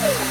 Shoot.